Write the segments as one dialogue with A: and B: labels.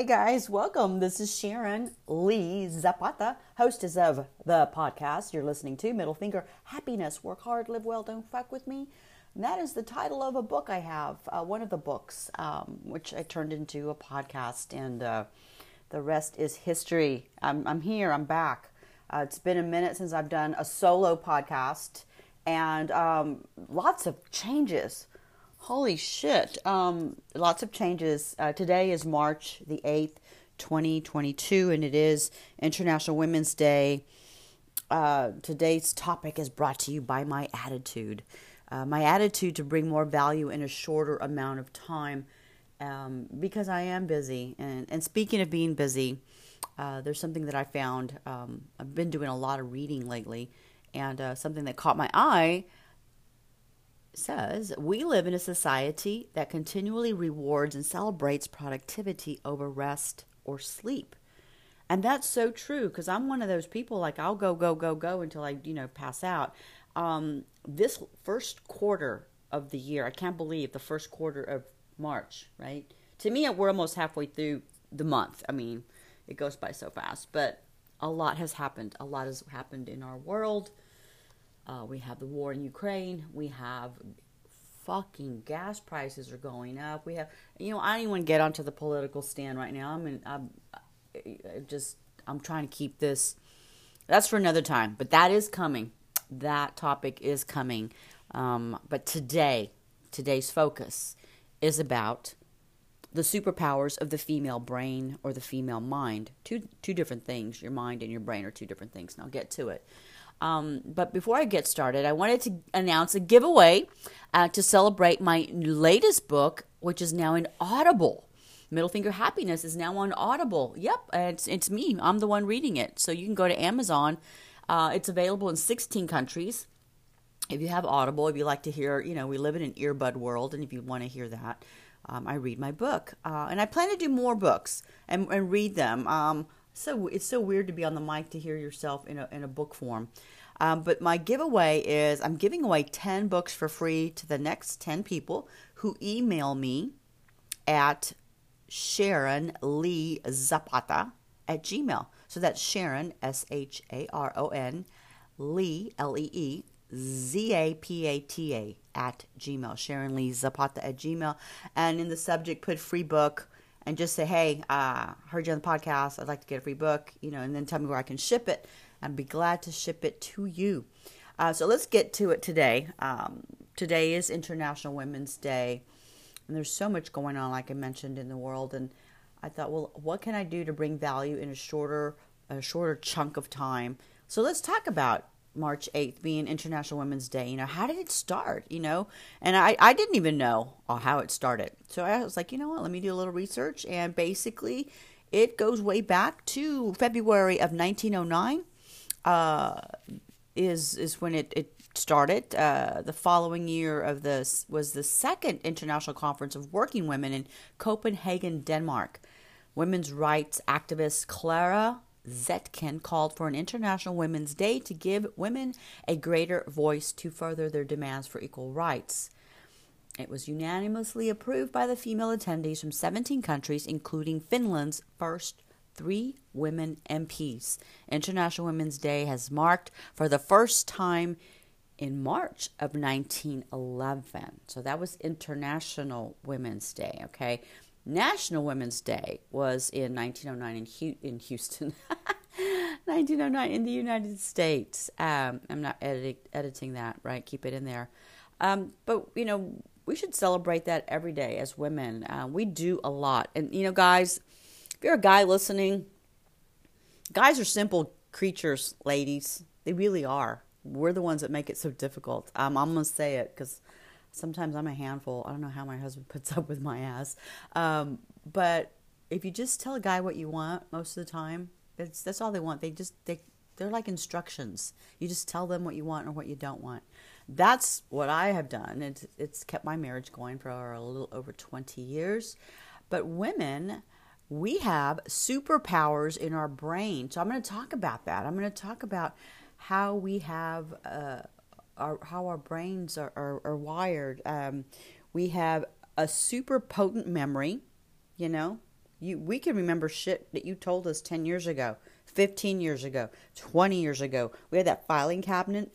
A: Hey guys, welcome. This is Sharon Lee Zapata, hostess of the podcast you're listening to, Middle Finger Happiness. Work hard, live well, don't fuck with me. And that is the title of a book I have, uh, one of the books, um, which I turned into a podcast, and uh, the rest is history. I'm, I'm here, I'm back. Uh, it's been a minute since I've done a solo podcast, and um, lots of changes Holy shit. Um, lots of changes. Uh, today is March the 8th, 2022, and it is International Women's Day. Uh, today's topic is brought to you by my attitude. Uh, my attitude to bring more value in a shorter amount of time um, because I am busy. And, and speaking of being busy, uh, there's something that I found. Um, I've been doing a lot of reading lately, and uh, something that caught my eye says we live in a society that continually rewards and celebrates productivity over rest or sleep. And that's so true because I'm one of those people like I'll go go go go until I you know pass out. Um, this first quarter of the year, I can't believe the first quarter of March, right? To me, we're almost halfway through the month. I mean, it goes by so fast, but a lot has happened. A lot has happened in our world uh, we have the war in Ukraine. We have fucking gas prices are going up. We have, you know, I don't even get onto the political stand right now. I'm, I'm I just, I'm trying to keep this. That's for another time, but that is coming. That topic is coming. Um, but today, today's focus is about the superpowers of the female brain or the female mind. Two two different things. Your mind and your brain are two different things, I'll get to it. Um, but before I get started, I wanted to announce a giveaway uh, to celebrate my latest book, which is now in Audible. Middle Finger Happiness is now on Audible. Yep, it's it's me. I'm the one reading it. So you can go to Amazon. Uh, it's available in 16 countries. If you have Audible, if you like to hear, you know, we live in an earbud world, and if you want to hear that, um, I read my book, uh, and I plan to do more books and, and read them. Um, so it's so weird to be on the mic to hear yourself in a in a book form. Um, but my giveaway is I'm giving away 10 books for free to the next 10 people who email me at Sharon Lee Zapata at Gmail. So that's Sharon, S H A R O N, Lee, L E E, Z A P A T A at Gmail. Sharon Lee Zapata at Gmail. And in the subject, put free book and just say, hey, uh, heard you on the podcast. I'd like to get a free book, you know, and then tell me where I can ship it. I'd be glad to ship it to you. Uh, so let's get to it today. Um, today is International Women's Day, and there's so much going on, like I mentioned, in the world. And I thought, well, what can I do to bring value in a shorter, a shorter chunk of time? So let's talk about March 8th being International Women's Day. You know, how did it start? You know, and I, I didn't even know how it started. So I was like, you know what, let me do a little research. And basically, it goes way back to February of 1909. Uh, is is when it, it started. Uh, the following year of this was the second International Conference of Working Women in Copenhagen, Denmark. Women's rights activist Clara Zetkin called for an International Women's Day to give women a greater voice to further their demands for equal rights. It was unanimously approved by the female attendees from 17 countries, including Finland's first three women MPs. International Women's Day has marked for the first time in March of 1911. So that was International Women's Day, okay? National Women's Day was in 1909 in, Houston. 1909 in the United States. Um, I'm not edit- editing that, right? Keep it in there. Um, but, you know, we should celebrate that every day as women. Uh, we do a lot. And, you know, guys, if you're a guy listening, guys are simple creatures, ladies. They really are. We're the ones that make it so difficult. Um, I'm going to say it because sometimes I'm a handful. I don't know how my husband puts up with my ass. Um, but if you just tell a guy what you want most of the time, it's, that's all they want. They just they they're like instructions. You just tell them what you want or what you don't want. That's what I have done. It's it's kept my marriage going for a little over 20 years. But women, we have superpowers in our brain. So I'm going to talk about that. I'm going to talk about how we have uh, our how our brains are, are, are wired. Um, we have a super potent memory, you know, You, we can remember shit that you told us 10 years ago, 15 years ago, 20 years ago. We had that filing cabinet.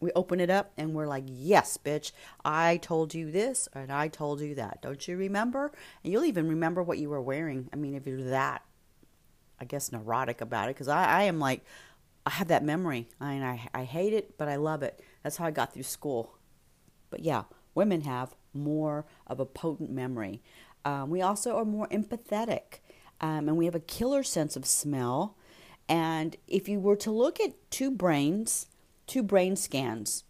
A: We open it up and we're like, yes, bitch, I told you this and I told you that. Don't you remember? And you'll even remember what you were wearing. I mean, if you're that, I guess, neurotic about it, because I, I am like, I have that memory. I mean, I, I hate it, but I love it. That's how I got through school. But yeah, women have more of a potent memory. Um, we also are more empathetic, um, and we have a killer sense of smell. And if you were to look at two brains, two brain scans,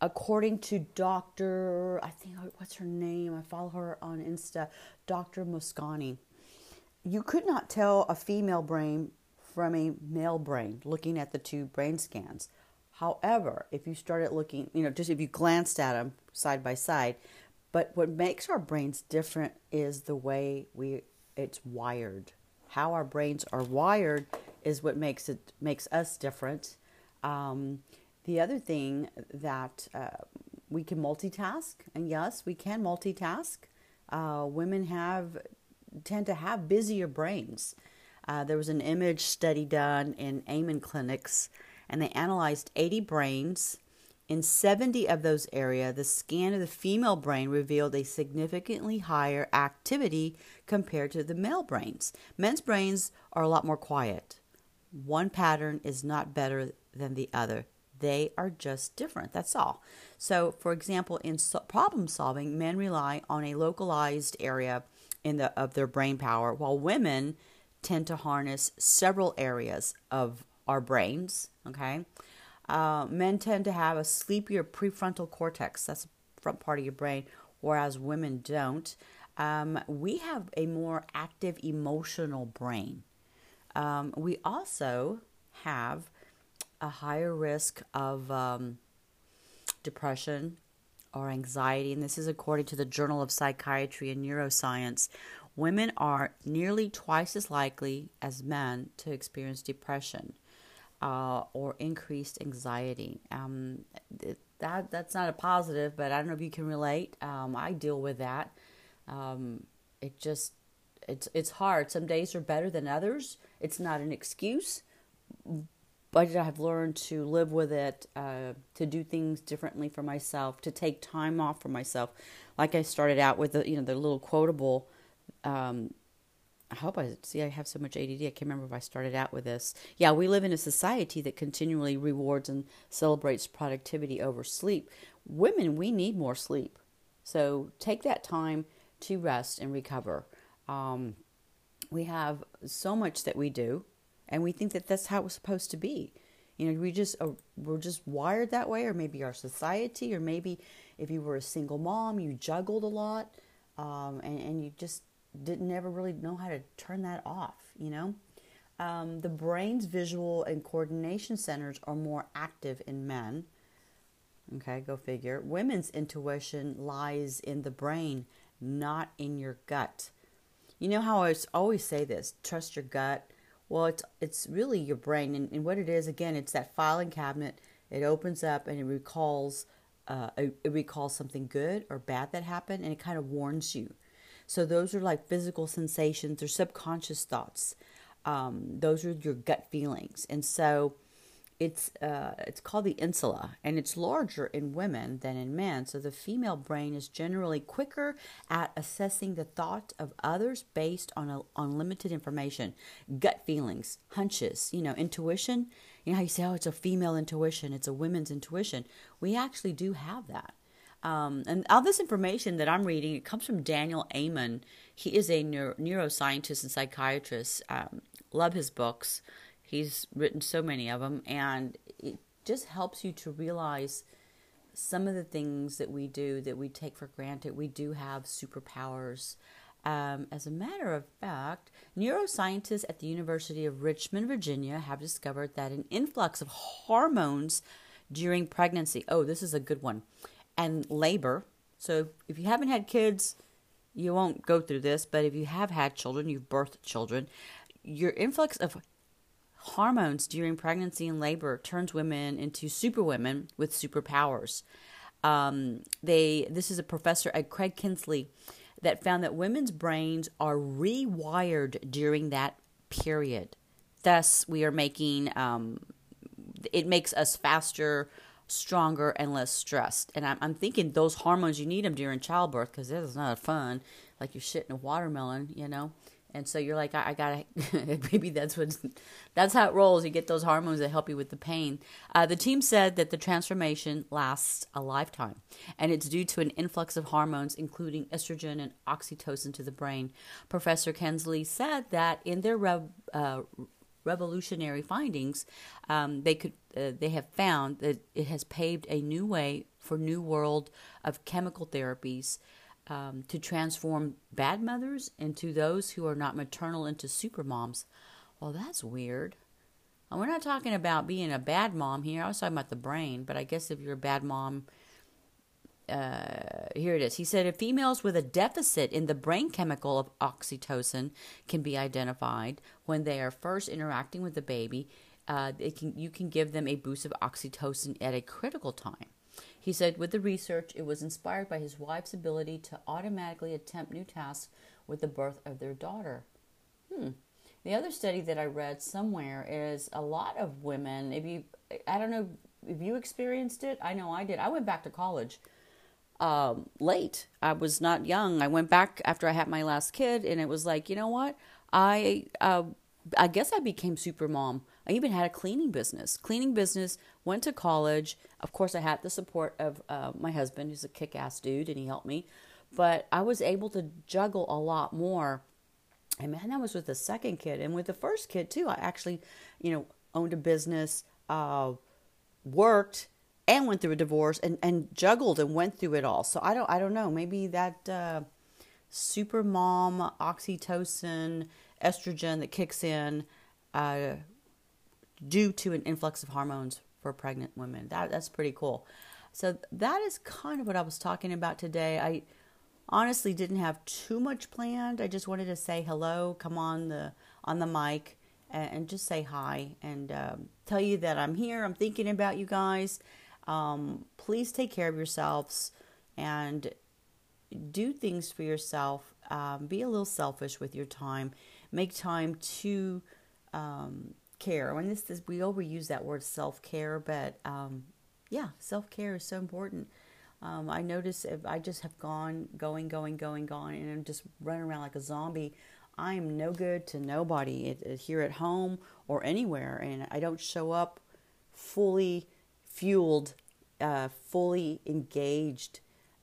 A: according to Dr. I think what's her name? I follow her on Insta, Dr. Mosconi. You could not tell a female brain from a male brain looking at the two brain scans. However, if you started looking, you know, just if you glanced at them side by side, but what makes our brains different is the way we it's wired. How our brains are wired is what makes it makes us different. Um, the other thing that uh, we can multitask, and yes, we can multitask. Uh, women have tend to have busier brains. Uh, there was an image study done in Amen clinics, and they analyzed 80 brains in 70 of those areas, the scan of the female brain revealed a significantly higher activity compared to the male brains. Men's brains are a lot more quiet. One pattern is not better than the other. They are just different. That's all. So, for example, in so- problem solving, men rely on a localized area in the of their brain power, while women tend to harness several areas of our brains. Okay, uh, men tend to have a sleepier prefrontal cortex, that's the front part of your brain, whereas women don't. Um, we have a more active emotional brain. Um, we also have a higher risk of um, depression or anxiety, and this is according to the Journal of Psychiatry and Neuroscience. Women are nearly twice as likely as men to experience depression uh, or increased anxiety. Um, that that's not a positive, but I don't know if you can relate. Um, I deal with that. Um, it just it's it's hard. Some days are better than others. It's not an excuse, but I've learned to live with it, uh, to do things differently for myself, to take time off for myself. Like I started out with the you know the little quotable um, I hope I see I have so much ADD. I can't remember if I started out with this. Yeah, we live in a society that continually rewards and celebrates productivity over sleep. Women, we need more sleep. So take that time to rest and recover. Um, we have so much that we do, and we think that that's how it's supposed to be. You know, we just uh, we're just wired that way, or maybe our society, or maybe if you were a single mom, you juggled a lot, um, and and you just didn't ever really know how to turn that off, you know? Um, the brain's visual and coordination centers are more active in men. Okay, go figure. Women's intuition lies in the brain, not in your gut. You know how I always say this trust your gut? Well, it's, it's really your brain. And, and what it is, again, it's that filing cabinet. It opens up and it recalls, uh, it recalls something good or bad that happened, and it kind of warns you. So those are like physical sensations or subconscious thoughts. Um, those are your gut feelings, and so it's uh, it's called the insula, and it's larger in women than in men. So the female brain is generally quicker at assessing the thought of others based on a, on limited information, gut feelings, hunches, you know, intuition. You know how you say, oh, it's a female intuition, it's a women's intuition. We actually do have that. Um, and all this information that I'm reading, it comes from Daniel Amen. He is a neuro- neuroscientist and psychiatrist. Um, love his books. He's written so many of them, and it just helps you to realize some of the things that we do that we take for granted. We do have superpowers. Um, as a matter of fact, neuroscientists at the University of Richmond, Virginia, have discovered that an influx of hormones during pregnancy. Oh, this is a good one and labor. So if you haven't had kids, you won't go through this, but if you have had children, you've birthed children, your influx of hormones during pregnancy and labor turns women into superwomen with superpowers. Um, they this is a professor at Craig Kinsley. that found that women's brains are rewired during that period. Thus, we are making um, it makes us faster, stronger, and less stressed. And I'm, I'm thinking those hormones you need them during childbirth because it's not fun, like you're shitting a watermelon, you know. And so you're like, I, I gotta, maybe that's what, that's how it rolls. You get those hormones that help you with the pain. Uh, the team said that the transformation lasts a lifetime, and it's due to an influx of hormones, including estrogen and oxytocin, to the brain. Professor Kinsley said that in their rev, uh, revolutionary findings, um, they could, uh, they have found that it has paved a new way for new world of chemical therapies um, to transform bad mothers into those who are not maternal into super moms. Well, that's weird. And we're not talking about being a bad mom here. I was talking about the brain, but I guess if you're a bad mom, uh, here it is. He said if females with a deficit in the brain chemical of oxytocin can be identified when they are first interacting with the baby, uh, can, you can give them a boost of oxytocin at a critical time. He said with the research, it was inspired by his wife's ability to automatically attempt new tasks with the birth of their daughter. Hmm. The other study that I read somewhere is a lot of women, if you, I don't know if you experienced it, I know I did. I went back to college um, late. I was not young. I went back after I had my last kid, and it was like, you know what? I, uh, I guess I became super mom. I even had a cleaning business. Cleaning business, went to college. Of course, I had the support of uh, my husband, who's a kick ass dude, and he helped me. But I was able to juggle a lot more. And man, that was with the second kid. And with the first kid, too, I actually, you know, owned a business, uh, worked, and went through a divorce and, and juggled and went through it all. So I don't I don't know. Maybe that uh, super mom oxytocin estrogen that kicks in uh, due to an influx of hormones for pregnant women. That that's pretty cool. So that is kind of what I was talking about today. I honestly didn't have too much planned. I just wanted to say hello, come on the on the mic, and, and just say hi and um, tell you that I'm here. I'm thinking about you guys. Um, please take care of yourselves and do things for yourself. Um, be a little selfish with your time. Make time to um, care. When this is, we overuse that word self care, but um, yeah, self care is so important. Um, I notice if I just have gone, going, going, going, gone, and I'm just running around like a zombie, I am no good to nobody it, it, here at home or anywhere, and I don't show up fully fueled, uh, fully engaged,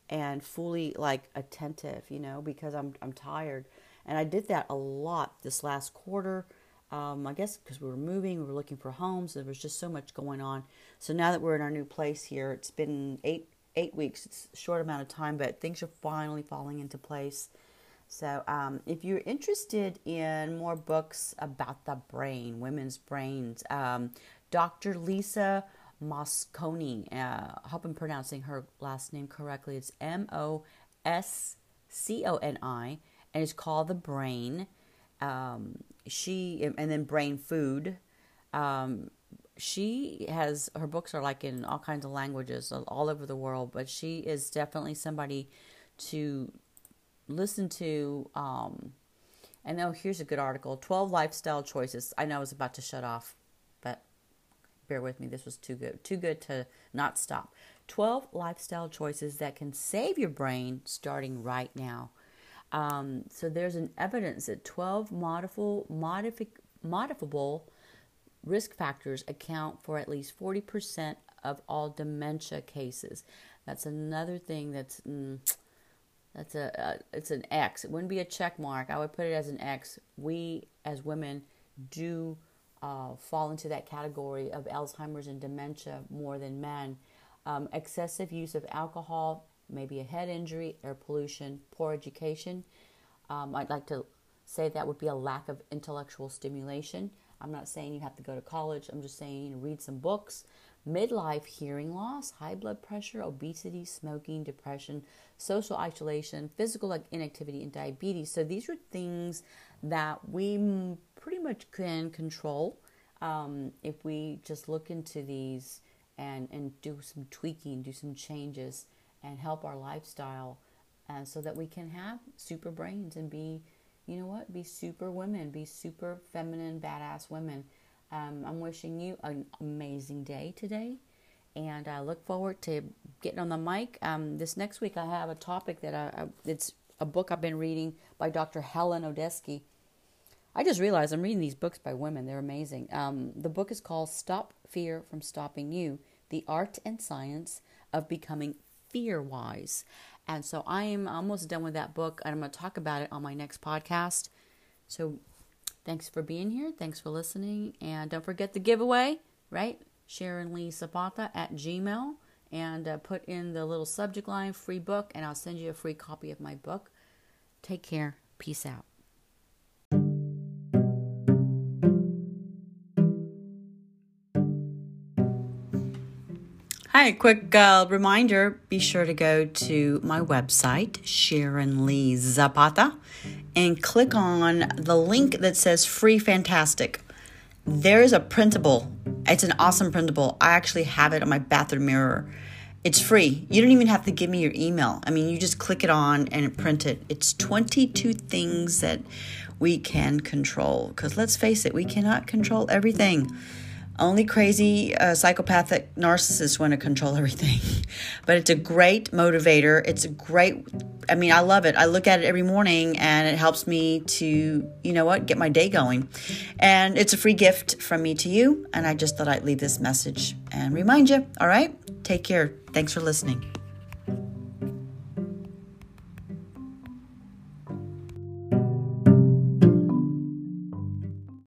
A: and fully like attentive, you know, because I'm I'm tired, and I did that a lot this last quarter. Um, I guess because we were moving, we were looking for homes. There was just so much going on. So now that we're in our new place here, it's been eight eight weeks. It's a short amount of time, but things are finally falling into place. So um, if you're interested in more books about the brain, women's brains, um, Dr. Lisa Mosconi, uh, I hope I'm pronouncing her last name correctly. It's M O S C O N I, and it's called The Brain. Um, she and then Brain Food. Um, she has her books are like in all kinds of languages all over the world, but she is definitely somebody to listen to. Um, and oh, here's a good article: Twelve lifestyle choices. I know I was about to shut off, but bear with me. This was too good, too good to not stop. Twelve lifestyle choices that can save your brain starting right now. Um, so there's an evidence that 12 modifiable, modifi- modifiable risk factors account for at least 40% of all dementia cases. That's another thing that's mm, that's a uh, it's an X. It wouldn't be a check mark. I would put it as an X. We as women do uh, fall into that category of Alzheimer's and dementia more than men. Um, excessive use of alcohol, maybe a head injury, air pollution, poor education. Um, I'd like to say that would be a lack of intellectual stimulation. I'm not saying you have to go to college. I'm just saying read some books. Midlife hearing loss, high blood pressure, obesity, smoking, depression, social isolation, physical inactivity, and diabetes. So these are things that we pretty much can control um, if we just look into these and, and do some tweaking, do some changes and help our lifestyle uh, so that we can have super brains and be, you know what, be super women, be super feminine, badass women. Um, I'm wishing you an amazing day today, and I look forward to getting on the mic. Um, this next week, I have a topic that I, I, it's a book I've been reading by Dr. Helen Odessky. I just realized I'm reading these books by women. They're amazing. Um, the book is called Stop Fear from Stopping You The Art and Science of Becoming Fear Wise. And so I am almost done with that book, and I'm going to talk about it on my next podcast. So thanks for being here. Thanks for listening. And don't forget the giveaway, right? Sharon Lee Zapata at Gmail. And uh, put in the little subject line free book, and I'll send you a free copy of my book. Take care. Peace out. Hi, quick uh, reminder be sure to go to my website, Sharon Lee Zapata, and click on the link that says Free Fantastic. There's a printable, it's an awesome printable. I actually have it on my bathroom mirror. It's free. You don't even have to give me your email. I mean, you just click it on and print it. It's 22 things that we can control. Because let's face it, we cannot control everything. Only crazy uh, psychopathic narcissists want to control everything. but it's a great motivator. It's a great, I mean, I love it. I look at it every morning and it helps me to, you know what, get my day going. And it's a free gift from me to you. And I just thought I'd leave this message and remind you. All right? Take care. Thanks for listening.